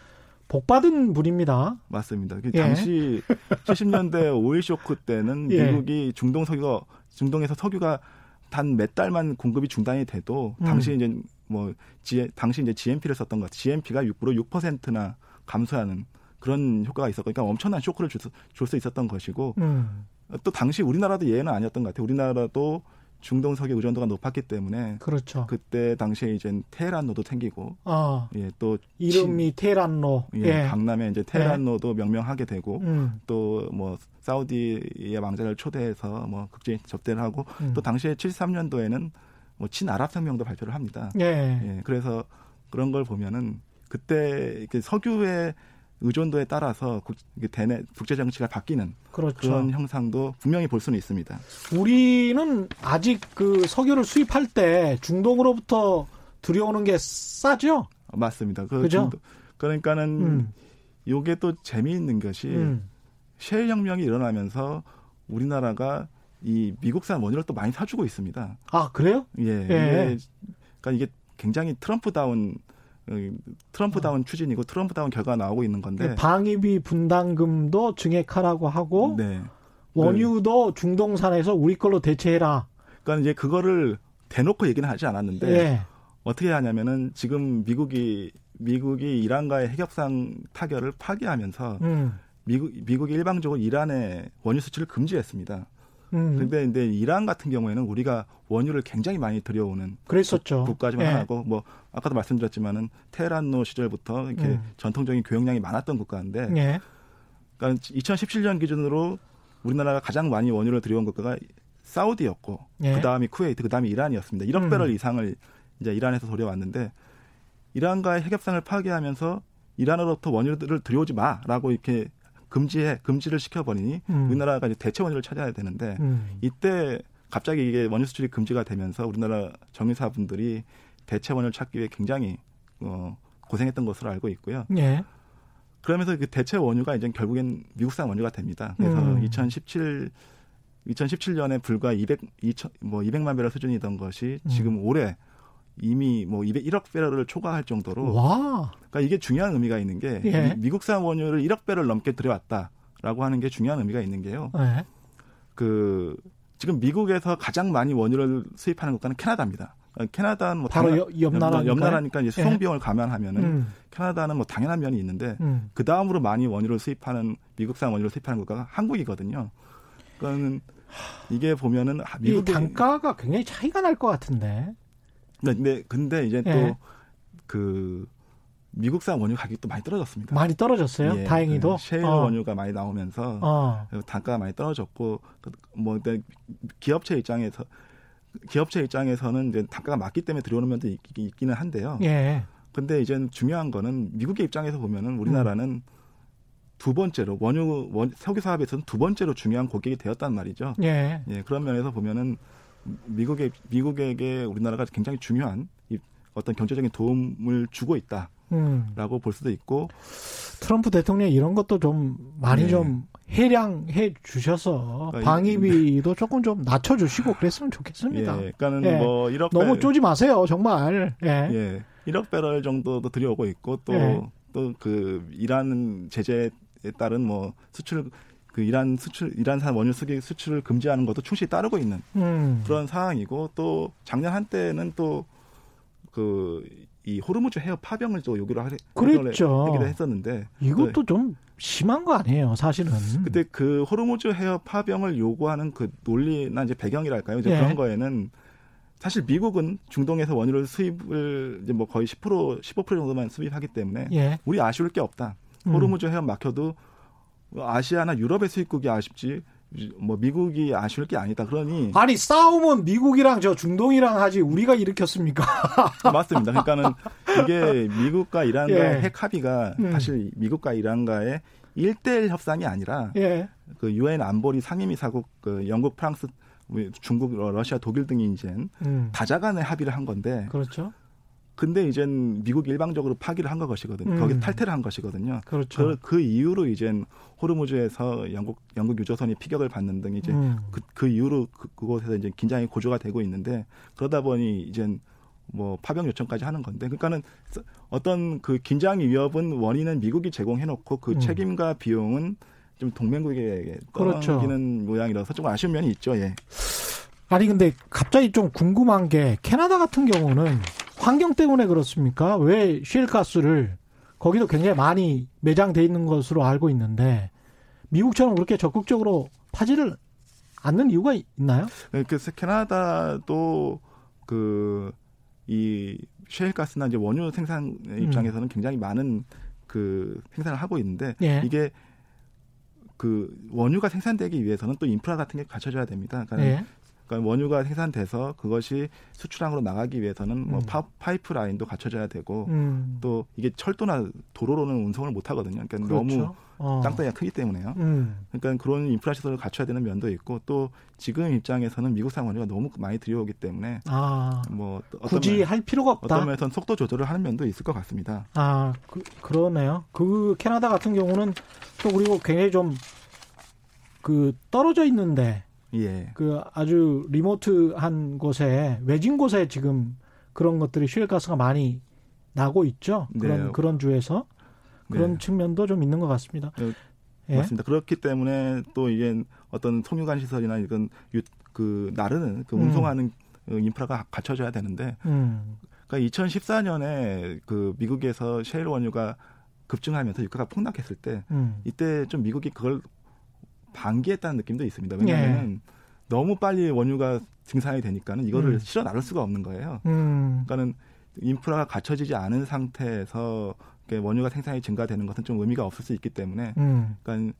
복 받은 분입니다. 맞습니다. 그 예. 당시 70년대 오일 쇼크 때는 예. 미국이 중동 석유가 중동에서 석유가 단 몇 달만 공급이 중단이 돼도 음. 당시 이제 뭐 G, 당시 이제 GMP를 썼던 것. GMP가 6% 6%나 감소하는 그런 효과가 있었고 그러니까 엄청난 쇼크를 줄수 있었던 것이고 음, 또 당시 우리나라도 예외는 아니었던 것 같아요. 우리나라도 중동 석유 의존도가 높았기 때문에 그렇죠. 그때 당시에 이제 테헤란로도 생기고 어, 예, 또 이름이 테란로. 예, 예. 강남에 이제 테헤란로도 명명하게 되고 음, 또뭐 사우디의 왕자를 초대해서 뭐 국제 접대를 하고 음. 또 당시에 73년도에는 뭐 친아랍 혁명도 발표를 합니다. 예. 예, 그래서 그런 걸 보면은 그때 이렇게 석유의 의존도에 따라서 국, 대내 국제 정치가 바뀌는 그렇죠. 그런 형상도 분명히 볼 수는 있습니다. 우리는 아직 그 석유를 수입할 때 중동으로부터 들여오는 게 싸죠? 어, 맞습니다. 그 그죠? 중도- 그러니까는 음, 요게 또 재미있는 것이 음. 셰일 혁명이 일어나면서 우리나라가 이 미국산 원유를 또 많이 사주고 있습니다. 아, 그래요? 예. 예. 그러니까 이게 굉장히 트럼프다운 어, 트럼프다운 추진이고 트럼프다운 결과가 나오고 있는 건데. 방위비 분담금도 증액하라고 하고 네. 원유도 중동산에서 우리 걸로 대체해라. 그러니까 이제 그거를 대놓고 얘기는 하지 않았는데 예. 어떻게 하냐면은 지금 미국이 미국이 이란과의 핵협상 타결을 파기하면서 음. 미국 미국이 일방적으로 이란의 원유 수출을 금지했습니다. 음. 근데 근데 이란 같은 경우에는 우리가 원유를 굉장히 많이 들여오는 그랬었죠. 국가 중 예. 하나고 뭐 아까도 말씀드렸지만은 테헤란로 시절부터 이렇게 음. 전통적인 교역량이 많았던 국가인데 예. 그러니까 2017년 기준으로 우리나라가 가장 많이 원유를 들여온 국가가 사우디였고 예. 그다음이 쿠웨이트 그다음이 이란이었습니다. 1억 음. 배럴 이상을 이제 이란에서 돌려왔는데 이란과의 핵협상을 파기하면서 이란으로부터 원유를 들여오지 마라고 이렇게 금지해 금지를 시켜버리니 음. 우리나라가 이제 대체 원유를 찾아야 되는데 음. 이때 갑자기 이게 원유 수출이 금지가 되면서 우리나라 정유사분들이 대체 원유를 찾기 위해 굉장히 어, 고생했던 것으로 알고 있고요. 예. 그러면서 그 대체 원유가 이제 결국엔 미국산 원유가 됩니다. 그래서 음. 2017 2017년에 불과 200 2천 뭐 200만 배럴 수준이던 것이 음. 지금 올해 이미 뭐 201억 배럴을 초과할 정도로 와. 그러니까 이게 중요한 의미가 있는 게 예. 미, 국산 원유를 1억 배럴 넘게 들여왔다라고 하는 게 중요한 의미가 있는 게요. 예. 그 지금 미국에서 가장 많이 원유를 수입하는 국가는 캐나다입니다. 어, 캐나다는 뭐 바로 당연- 옆- 옆나라니까요? 옆나라니까 이제 수송 비용을 감안하면은 음. 캐나다는 뭐 당연한 면이 있는데 음. 그 다음으로 많이 원유를 수입하는 미국산 원유를 수입하는 국가가 한국이거든요. 그러니까는 이게 보면은 미국의 단가가 굉장히 차이가 날 것 같은데. 근데 근데 이제 예. 또그 미국산 원유 가격이 또 많이 떨어졌습니다. 많이 떨어졌어요. 예, 다행히도. 그 셰일 어. 원유가 많이 나오면서 어. 단가가 많이 떨어졌고 그- 뭐 기업체 입장에서 기업체 입장에서는 이제 단가가 맞기 때문에 들여오는 면도 있, 있기는 한데요. 예. 근데 이제 중요한 거는 미국의 입장에서 보면은 우리나라는 음. 두 번째로 원유 원, 석유 사업에서는 두 번째로 중요한 고객이 되었단 말이죠. 예. 예, 그런 면에서 보면은 미국의 미국에게 우리나라가 굉장히 중요한 이 어떤 경제적인 도움을 주고 있다 라고 음. 볼 수도 있고 트럼프 대통령 이런 것도 좀 많이 네. 좀 해량해 주셔서 그러니까 이- 방위비도 조금 좀 낮춰 주시고 그랬으면 예, 좋겠습니다. 그러니까는 예. 뭐 1억 너무 배, 쪼지 마세요, 정말. 예. 예, 1억 배럴 정도도 들여오고 있고 예. 또또그 이란 제재에 따른 뭐 수출 그 이란 수출 이란산 원유 수기 수출을 금지하는 것도 충실히 따르고 있는 음. 그런 상황이고 또 작년 한때는 또 그 이 호르무즈 해협 파병을 또 요구를 하기, 그랬죠. 하기도 했었는데 이것도 좀 심한 거 아니에요, 사실은. 그때 그 호르무즈 해협 파병을 요구하는 그 논리나 이제 배경이랄까요? 이제 예. 그런 거에는 사실 미국은 중동에서 원유를 수입을 이제 뭐 거의 10% 15% 정도만 수입하기 때문에 예. 우리 아쉬울 게 없다. 음. 호르무즈 해협 막혀도 아시아나 유럽의 수입국이 아쉽지 뭐 미국이 아쉬울 게 아니다. 그러니 아니 싸움은 미국이랑 저 중동이랑 하지 우리가 일으켰습니까? 맞습니다. 그러니까는 이게 미국과 이란과의 예. 핵 합의가 음. 사실 미국과 이란과의 1대1 협상이 아니라 예. 그 유엔 안보리 상임이사국 그 영국, 프랑스, 중국, 러시아, 독일 등이 이제 음. 다자간의 합의를 한 건데 그렇죠. 근데 이젠 미국이 일방적으로 파기를 한 것이거든요. 음. 거기 탈퇴를 한 것이거든요. 그렇죠. 그, 그 이후로 이젠 호르무즈에서 영국 영국 유조선이 피격을 받는 등 이제 음. 그, 그 이후로 그, 그곳에서 이제 긴장이 고조가 되고 있는데 그러다 보니 이젠 뭐 파병 요청까지 하는 건데 그러니까는 어떤 그 긴장 위협은 원인은 미국이 제공해 놓고 그 음. 책임과 비용은 좀 동맹국에게 그렇죠. 떠넘기는 모양이라서 좀 아쉬운 면이 있죠. 예. 아니 근데 갑자기 좀 궁금한 게 캐나다 같은 경우는 환경 때문에 그렇습니까? 왜 쉘가스를 거기도 굉장히 많이 매장돼 있는 것으로 알고 있는데 미국처럼 그렇게 적극적으로 파지를 않는 이유가 있나요? 네, 그래서 캐나다도 그이 셰일가스나 이제 원유 생산 입장에서는 음. 굉장히 많은 그 생산을 하고 있는데 예. 이게 그 원유가 생산되기 위해서는 또 인프라 같은 게 갖춰져야 됩니다. 그러니까 예. 그러니까 원유가 생산돼서 그것이 수출항으로 나가기 위해서는 뭐 음. 파, 파이프 라인도 갖춰져야 되고 음. 또 이게 철도나 도로로는 운송을 못 하거든요. 그러니까 그렇죠. 너무 어. 땅덩이가 크기 때문에요. 음. 그러니까 그런 인프라 시설을 갖춰야 되는 면도 있고 또 지금 입장에서는 미국산 원유가 너무 많이 들여오기 때문에 아. 뭐 굳이 면, 할 필요가 없다. 어떤 면에서는 속도 조절을 하는 면도 있을 것 같습니다. 아 그, 그러네요. 그 캐나다 같은 경우는 또 그리고 굉장히 좀그 떨어져 있는데 예. 그 아주 리모트한 곳에 외진 곳에 지금 그런 것들이 슈일가스가 많이 나고 있죠. 그런 네. 그런 주에서 그런 네. 측면도 좀 있는 것 같습니다. 네. 예? 맞습니다. 그렇기 때문에 또 이게 어떤 송유관 시설이나 이건 유, 그 나르는 그 운송하는 음. 인프라가 갖춰져야 되는데 음. 그러니까 2014년에 그 미국에서 셰일 원유가 급증하면서 유가가 폭락했을 때 음. 이때 좀 미국이 그걸 방기했다는 느낌도 있습니다. 왜냐하면 예. 너무 빨리 원유가 증산이 되니까는 이거를 음. 실어 나를 수가 없는 거예요. 음. 그러니까는 인프라가 갖춰지지 않은 상태에서 원유가 생산이 증가되는 것은 좀 의미가 없을 수 있기 때문에 음. 그러니까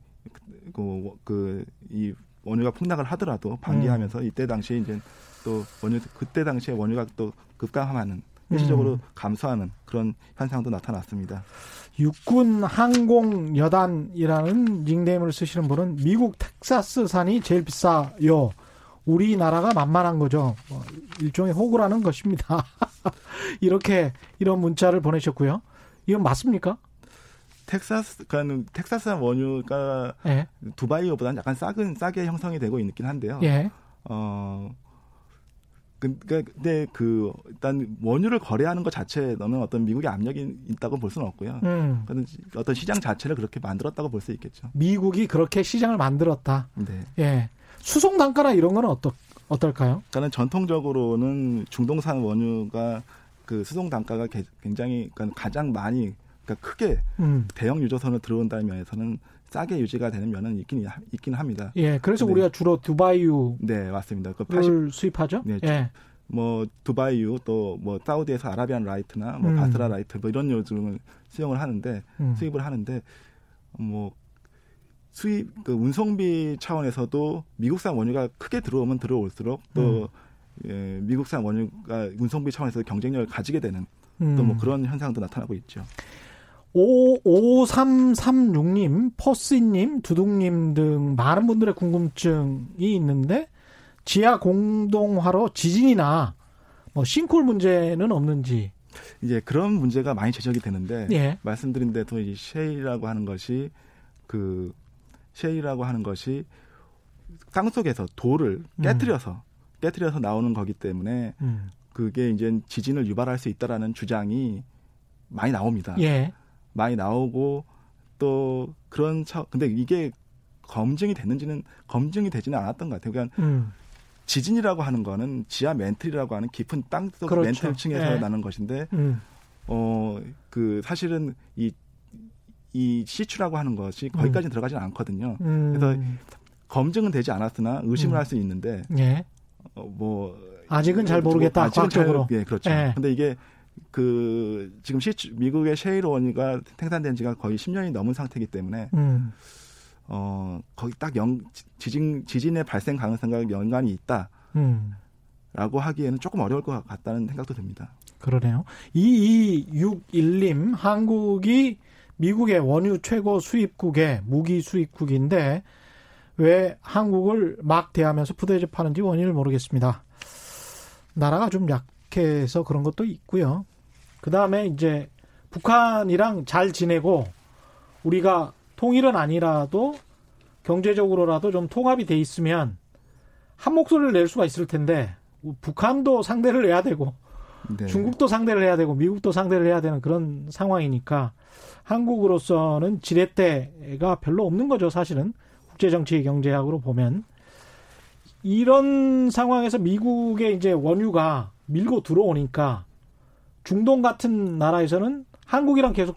그, 이 원유가 폭락을 하더라도 방기하면서 음. 이때 당시에 이제 또 원유 그때 당시에 원유가 또 급감하는 일시적으로 음. 감소하는 그런 현상도 나타났습니다. 육군 항공 여단이라는 닉네임을 쓰시는 분은 미국 텍사스산이 제일 비싸요. 우리나라가 만만한 거죠. 뭐 일종의 호구라는 것입니다. 이렇게 이런 문자를 보내셨고요. 이건 맞습니까? 텍사스, 그러니까 텍사스산 원유가 예. 두바이보다는 약간 싸은 싸게 형성이 되고 있긴 한데요. 예. 어, 근데 그 일단 원유를 거래하는 것 자체는 어떤 미국의 압력이 있다고 볼 수는 없고요. 음. 어떤 시장 자체를 그렇게 만들었다고 볼 수 있겠죠. 미국이 그렇게 시장을 만들었다. 네. 예. 수송 단가나 이런 거는 어떠, 어떨까요? 그러니까 전통적으로는 중동산 원유가 그 수송 단가가 굉장히 그러니까 가장 많이 그러니까 크게 음. 대형 유조선을 들어온다는 면에서는 싸게 유지가 되는 면은 있긴 있긴 합니다. 예, 그래서 네. 우리가 주로 두바이유 네 맞습니다. 그 80, 수입하죠. 네, 예. 뭐 두바이유 또 뭐 사우디에서 아라비안 라이트나 뭐 음. 바스라 라이트 뭐 이런 유종을 수용을 하는데 음. 수입을 하는데 뭐 수입 그 운송비 차원에서도 미국산 원유가 크게 들어오면 들어올수록 또 음. 예, 미국산 원유가 운송비 차원에서 경쟁력을 가지게 되는 또뭐 음. 그런 현상도 나타나고 있죠. 5336님, 퍼시님, 두둥님 등 많은 분들의 궁금증이 있는데 지하 공동화로 지진이나 뭐 싱콜 문제는 없는지 이제 그런 문제가 많이 제적이 되는데 예. 말씀드린 대로 이 셰일이라고 하는 것이 그 셰일이라고 하는 것이 땅 속에서 돌을 음. 깨뜨려서 음. 깨뜨려서 나오는 거기 때문에 음. 그게 이제 지진을 유발할 수 있다라는 주장이 많이 나옵니다. 예. 많이 나오고 또 그런 차 근데 이게 검증이 됐는지는 검증이 되지는 않았던 것 같아요. 그러니까 음. 지진이라고 하는 거는 지하 멘틀이라고 하는 깊은 땅속 그렇죠. 멘틀층에서 네. 나는 것인데 음. 어그 사실은 이이 시추라고 하는 것이 거기까지 는 음. 들어가지는 않거든요. 음. 그래서 검증은 되지 않았으나 의심을 음. 할수 있는데 예. 어, 뭐 아직은 잘 모르겠다. 뭐, 아직은 과학적으로. 잘, 예, 그렇죠. 예. 근데 이게 그 지금 시, 미국의 셰일 원유가 생산된 지가 거의 10년이 넘은 상태이기 때문에 음. 어 거기 딱 영, 지진 지진의 발생 가능성과 연관이 있다. 음. 라고 하기에는 조금 어려울 것 같다는 생각도 듭니다. 그러네요. 2261님, 한국이 미국의 원유 최고 수입국의 무기 수입국인데 왜 한국을 막 대하면서 푸대접하는지 원인을 모르겠습니다. 나라가 좀 약해서 그런 것도 있고요. 그 다음에 이제 북한이랑 잘 지내고 우리가 통일은 아니라도 경제적으로라도 좀 통합이 돼 있으면 한 목소리를 낼 수가 있을 텐데 북한도 상대를 해야 되고 네. 중국도 상대를 해야 되고 미국도 상대를 해야 되는 그런 상황이니까 한국으로서는 지렛대가 별로 없는 거죠, 사실은. 국제정치 경제학으로 보면. 이런 상황에서 미국의 이제 원유가 밀고 들어오니까 중동 같은 나라에서는 한국이랑 계속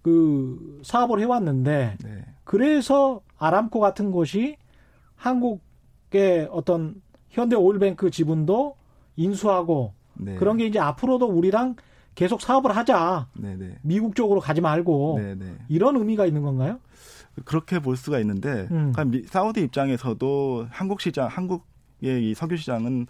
그 사업을 해왔는데 네. 그래서 아람코 같은 곳이 한국의 어떤 현대 오일뱅크 지분도 인수하고 네. 그런 게 이제 앞으로도 우리랑 계속 사업을 하자. 네, 네. 미국 쪽으로 가지 말고 네, 네. 이런 의미가 있는 건가요? 그렇게 볼 수가 있는데 음. 그러니까 미- 사우디 입장에서도 한국 시장, 한국의 이 석유 시장은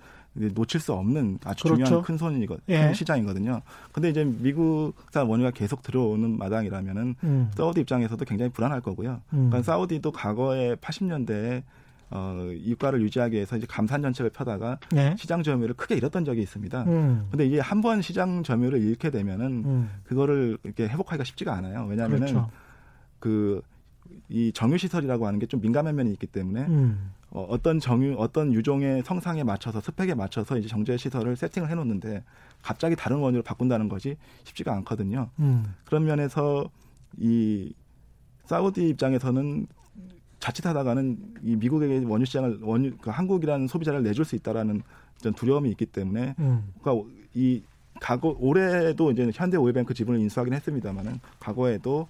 놓칠 수 없는 아주 그렇죠. 중요한 큰 손이거 예. 큰 시장이거든요. 근데 이제 미국산 원유가 계속 들어오는 마당이라면은 음. 사우디 입장에서도 굉장히 불안할 거고요. 음. 그러니까 사우디도 과거에 80년대에 어, 유가를 유지하기 위해서 이제 감산 정책을 펴다가 네. 시장 점유율을 크게 잃었던 적이 있습니다. 음. 근데 이게 한 번 시장 점유율을 잃게 되면은 음. 그거를 이렇게 회복하기가 쉽지가 않아요. 왜냐하면은 그렇죠. 그이 정유 시설이라고 하는 게 좀 민감한 면이 있기 때문에 음. 어, 어떤 정유 어떤 유종의 성상에 맞춰서 스펙에 맞춰서 이제 정제 시설을 세팅을 해놓는데 갑자기 다른 원유로 바꾼다는 것이 쉽지가 않거든요. 음. 그런 면에서 이 사우디 입장에서는 자칫하다가는 이 미국에게 원유 시장을 원유 그 한국이라는 소비자를 내줄 수 있다라는 좀 두려움이 있기 때문에 음. 그러니까 이 과거 올해도 이제 현대 오일뱅크 지분을 인수하긴 했습니다만은 과거에도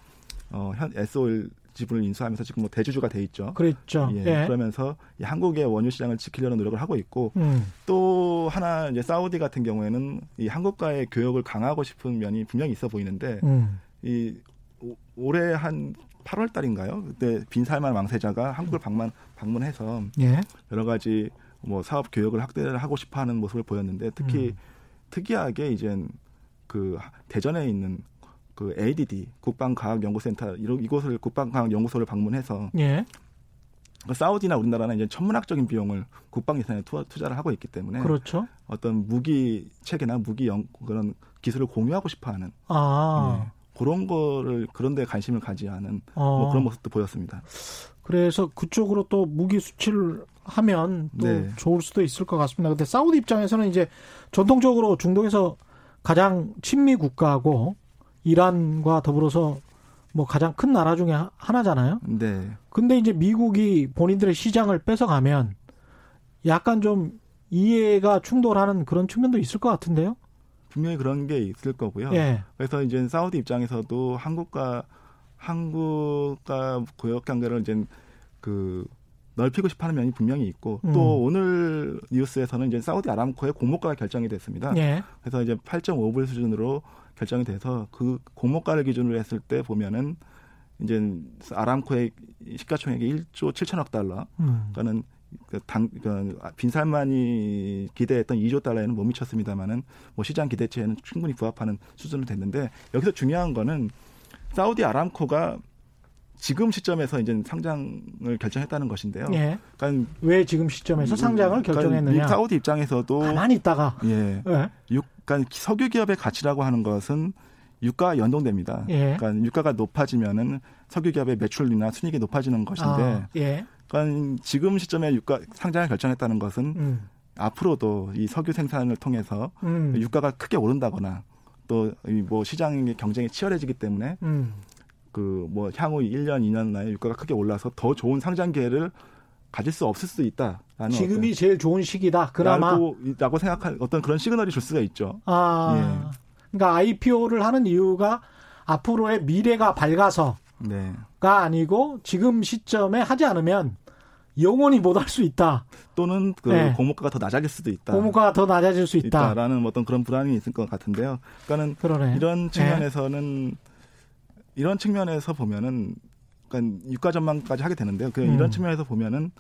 어, 현 S-오일 지분을 인수하면서 지금 뭐 대주주가 돼 있죠. 그렇죠. 예, 예. 그러면서 이 한국의 원유 시장을 지키려는 노력을 하고 있고 음. 또 하나 이제 사우디 같은 경우에는 이 한국과의 교역을 강화하고 싶은 면이 분명히 있어 보이는데 음. 이 오- 올해 한 8월 달인가요? 그때 빈살만 왕세자가 한국을 방문 방문해서 예. 여러 가지 뭐 사업 교역을 확대를 하고 싶어 하는 모습을 보였는데 특히 음. 특이하게 이젠 그 대전에 있는 그 ADD 국방과학연구센터 이런 이곳을 국방과학연구소를 방문해서 예. 그 사우디나 우리나라는 이제 천문학적인 비용을 국방 예산에 투, 투자를 하고 있기 때문에 그렇죠. 어떤 무기 체계나 무기 연, 그런 기술을 공유하고 싶어하는 아. 예, 그런 거를 그런 데 관심을 가지하는 어. 뭐 그런 모습도 보였습니다. 그래서 그쪽으로 또 무기 수출을 하면 또 네. 좋을 수도 있을 것 같습니다. 근데 사우디 입장에서는 이제 전통적으로 중동에서 가장 친미 국가고 이란과 더불어서 뭐 가장 큰 나라 중에 하- 하나잖아요. 네. 근데 이제 미국이 본인들의 시장을 뺏어가면 약간 좀 이해가 충돌하는 그런 측면도 있을 것 같은데요. 분명히 그런 게 있을 거고요. 예. 그래서 이제 사우디 입장에서도 한국과 한국과 고역 관계를 이제 그 넓히고 싶어하는 면이 분명히 있고 음. 또 오늘 뉴스에서는 이제 사우디 아람코의 공모가가 결정이 됐습니다. 예. 그래서 이제 8.5불 수준으로 결정이 돼서 그 공모가를 기준으로 했을 때 보면은 이제 아람코의 시가총액이 1조 7천억 달러, 음. 그러니까는 그 당, 그 빈살만이 기대했던 2조 달러에는 못 미쳤습니다만은 뭐 시장 기대치에는 충분히 부합하는 수준으로 됐는데 여기서 중요한 거는 사우디 아람코가 지금 시점에서 이제 상장을 결정했다는 것인데요. 예. 그러니까 왜 지금 시점에서 상장을 그러니까 결정했느냐? 미- 사우디 입장에서도 가만히 있다가 예, 예. 유, 그러니까 석유 기업의 가치라고 하는 것은 유가와 연동됩니다. 예. 그러니까 유가가 높아지면은 석유 기업의 매출이나 순이익이 높아지는 것인데, 아, 예. 그러니까 지금 시점에 유가 상장을 결정했다는 것은 음. 앞으로도 이 석유 생산을 통해서 음. 유가가 크게 오른다거나 또 뭐 시장의 경쟁이 치열해지기 때문에 음. 그 뭐 향후 1년, 2년 내에 유가가 크게 올라서 더 좋은 상장 기회를 가질 수 없을 수도 있다라는 지금이 제일 좋은 시기다. 그나마 라고, 생각할 어떤 그런 시그널이 줄 수가 있죠. 아. 예. 그러니까 IPO를 하는 이유가 앞으로의 미래가 밝아서가 네. 아니고 지금 시점에 하지 않으면 영원히 못 할 수 있다. 또는 그 네. 공모가가 더 낮아질 수도 있다. 고무가 더 낮아질 수 있다. 있다 라는 어떤 그런 불안이 있을 것 같은데요. 그러니까는 그러네. 이런 측면에서는 이런 측면에서 보면은 그러니까 유가 전망까지 하게 되는데요. 그 음. 이런 측면에서 보면은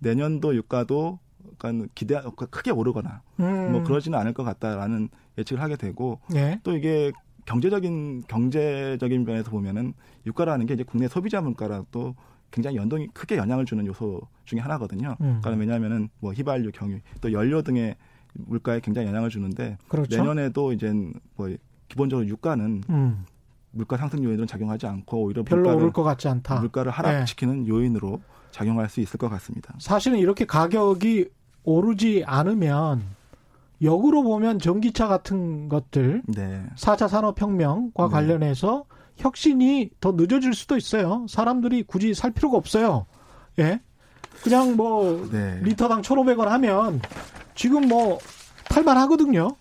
내년도 유가도 그러니까 기대 크게 오르거나 음. 뭐 그러지는 않을 것 같다라는 예측을 하게 되고 예. 또 이게 경제적인 경제적인 면에서 보면은 유가라는 게 이제 국내 소비자 물가랑 또 굉장히 연동이 크게 영향을 주는 요소 중에 하나거든요. 음. 그러니까 왜냐하면은 뭐 휘발유, 경유, 또 연료 등의 물가에 굉장히 영향을 주는데 그렇죠. 내년에도 이제 뭐 기본적으로 유가는 음. 물가 상승 요인으로는 작용하지 않고 오히려 별로 물가를, 오를 것 같지 않다. 예. 물가를 하락시키는 요인으로 작용할 수 있을 것 같습니다. 사실은 이렇게 가격이 오르지 않으면 역으로 보면 전기차 같은 것들 네. 4차 산업혁명과 네. 관련해서 혁신이 더 늦어질 수도 있어요. 사람들이 굳이 살 필요가 없어요. 예. 그냥 뭐 네. 리터당 1,500원 하면 지금 뭐 탈만 하거든요.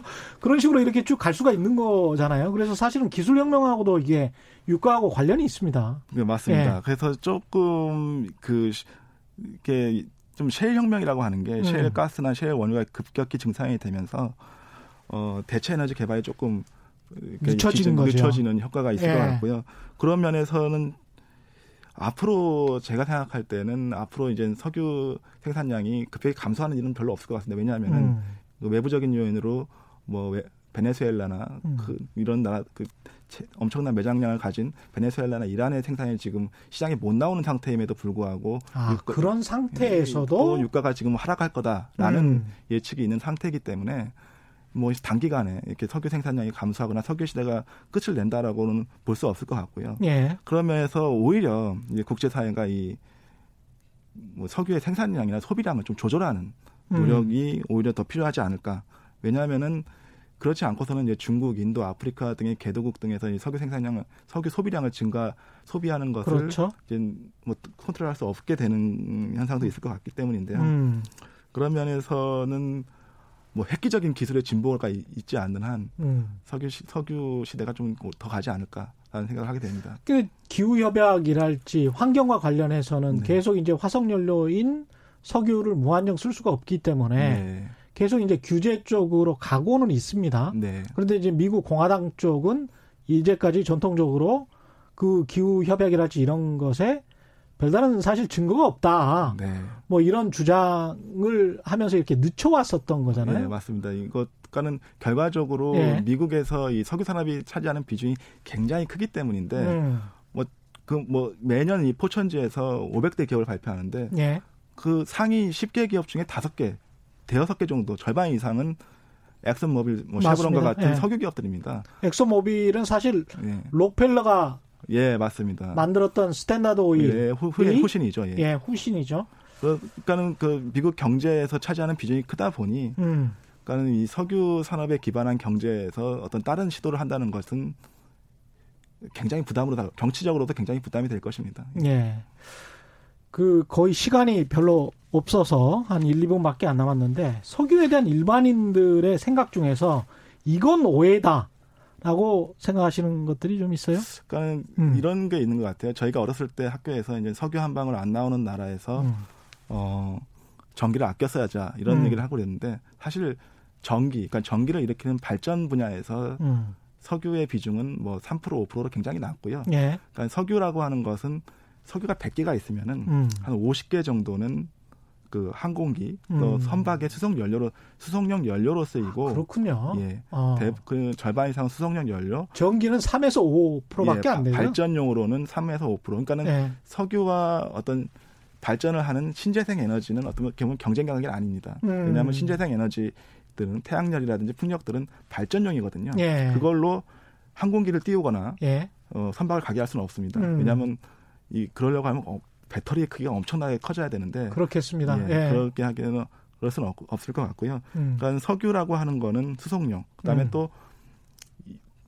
그런 식으로 이렇게 쭉 갈 수가 있는 거잖아요. 그래서 사실은 기술혁명하고도 이게 유가하고 관련이 있습니다. 네, 맞습니다. 예. 그래서 조금 그 시- 이게 좀 셰일 혁명이라고 하는 게 셰일 음. 가스나 셰일 원유가 급격히 증산이 되면서 어 대체 에너지 개발이 조금 이렇게 늦춰지는 뒤- 거죠. 늦춰지는 효과가 있을 예. 것 같고요. 그런 면에서는 앞으로 제가 생각할 때는 앞으로 이제 석유 생산량이 급격히 감소하는 일은 별로 없을 것 같습니다. 왜냐하면은 음. 그 외부적인 요인으로 뭐 웨- 베네수엘라나 음. 그 이런 나라 그 체- 엄청난 매장량을 가진 베네수엘라나 이란의 생산이 지금 시장에 못 나오는 상태임에도 불구하고 아, 유가- 그런 또 상태에서도 유가가 지금 하락할 거다라는 음. 예측이 있는 상태이기 때문에 뭐 단기간에 이렇게 석유 생산량이 감소하거나 석유 시대가 끝을 낸다라고는 볼 수 없을 것 같고요. 예. 그런 면에서 오히려 이제 국제사회가 이 뭐 석유의 생산량이나 소비량을 좀 조절하는 음. 노력이 오히려 더 필요하지 않을까. 왜냐하면은 그렇지 않고서는 이제 중국, 인도, 아프리카 등의 개도국 등에서 이 석유 생산량을 석유 소비량을 증가 소비하는 것을 그렇죠. 이제 뭐 컨트롤할 수 없게 되는 현상도 있을 것 같기 때문인데요. 음. 그런 면에서는 뭐 획기적인 기술의 진보가 이- 있지 않는 한 음. 석유 시, 석유 시대가 좀 더 가지 않을까라는 생각을 하게 됩니다. 그 기후 협약이랄지 환경과 관련해서는 네. 계속 이제 화석 연료인 석유를 무한정 쓸 수가 없기 때문에 네. 계속 이제 규제 쪽으로 가고는 있습니다. 네. 그런데 이제 미국 공화당 쪽은 이제까지 전통적으로 그 기후 협약이랄지 이런 것에 별다른 사실 증거가 없다. 네. 뭐 이런 주장을 하면서 이렇게 늦춰왔었던 거잖아요. 네, 맞습니다. 이것과는 결과적으로 예. 미국에서 이 석유 산업이 차지하는 비중이 굉장히 크기 때문인데 음. 그뭐 매년 이 포천지에서 500대 기업을 발표하는데 예. 그 상위 10개 기업 중에 5개, 대여섯 개 정도 절반 이상은 엑슨모빌, 뭐 쉐브론과. 같은 예. 석유 기업들입니다. 엑슨모빌은 사실 예, 록펠러가 예 맞습니다. 만들었던 스탠다드 오일 예, 후, 이? 후신이죠. 예. 예, 후신이죠. 그러니까는 그 미국 경제에서 차지하는 비중이 크다 보니, 음. 그러니까는 이 석유 산업에 기반한 경제에서 어떤 다른 시도를 한다는 것은 굉장히 부담으로 다 정치적으로도 굉장히 부담이 될 것입니다. 예. 그 거의 시간이 별로 없어서 한 1, 2분밖에 안 남았는데 석유에 대한 일반인들의 생각 중에서 이건 오해다 라고 생각하시는 것들이 좀 있어요? 그러니까는 음. 이런 게 있는 것 같아요. 저희가 어렸을 때 학교에서 이제 석유 한 방울 안 나오는 나라에서 음. 어, 전기를 아껴 써야자 이런 음. 얘기를 하고 그랬는데 사실 전기, 그러니까 전기를 일으키는 발전 분야에서 음. 석유의 비중은 뭐 3% 5%로 굉장히 낮고요. 예. 그러니까 석유라고 하는 것은 석유가 100개가 있으면은 음. 한 50개 정도는 그 항공기 또 음. 선박의 수송 연료로 수송용 연료로 쓰이고 그렇군요. 예. 어. 대, 그 절반 이상 수송용 연료 전기는 3에서 5%밖에 예, 안 되죠. 발전용으로는 3에서 5%. 그러니까는 예. 석유와 어떤 발전을 하는 신재생 에너지는 어떤 경우 경쟁 관계는 아닙니다. 음. 왜냐하면 신재생 에너지들은 태양열이라든지 풍력들은 발전용이거든요. 예. 그걸로 항공기를 띄우거나 예. 어, 선박을 가게 할 수는 없습니다. 음. 왜냐하면 이 그러려고 하면 어, 배터리의 크기가 엄청나게 커져야 되는데 그렇겠습니다. 예, 예. 그렇게 하기에는 그럴 수는 없, 없을 것 같고요. 음. 그러니까 석유라고 하는 거는 수송용. 그다음에 음. 또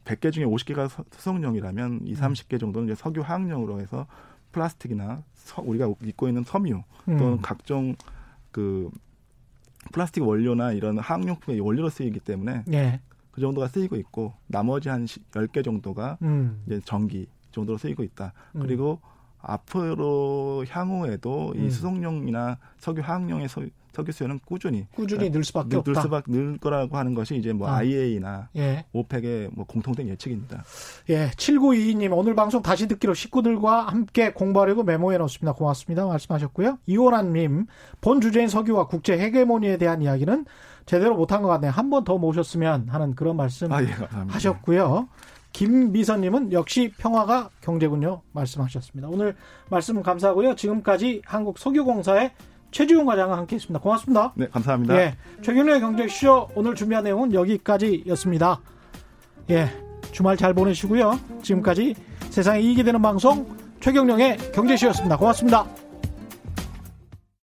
100개 중에 50개가 수송용이라면 2, 30개 정도는 이제 석유 화학용으로 해서 플라스틱이나 서- 우리가 입고 있는 섬유 또는 음. 각종 그 플라스틱 원료나 이런 화학용품의 원료로 쓰이기 때문에 예. 그 정도가 쓰이고 있고 나머지 한 10개 정도가 음. 이제 전기 정도로 쓰이고 있다. 음. 그리고 앞으로 향후에도 이 음. 수송용이나 석유 화학용의 서, 석유 수요는 꾸준히 꾸준히 늘 수밖에 늘, 없다. 늘 수밖 늘 거라고 하는 것이 이제 뭐 아. IEA나 예. 오펙의 뭐 공통된 예측입니다. 예, 7922님 오늘 방송 다시 듣기로 식구들과 함께 공부하려고 메모해 놓습니다. 고맙습니다. 말씀하셨고요. 이호란 님 본 주제인 석유와 국제 헤게모니에 대한 이야기는 제대로 못한 것 같네요. 한 번 더 모셨으면 하는 그런 말씀 아, 예. 하셨고요. 김미선님은 역시 평화가 경제군요. 말씀하셨습니다. 오늘 말씀 감사하고요. 지금까지 한국석유공사의 최지훈 과장과 함께했습니다. 고맙습니다. 네, 감사합니다. 예, 최경련의 경제쇼 오늘 준비한 내용은 여기까지였습니다. 예, 주말 잘 보내시고요. 지금까지 세상에 이익이 되는 방송 최경령의 경제쇼였습니다. 고맙습니다.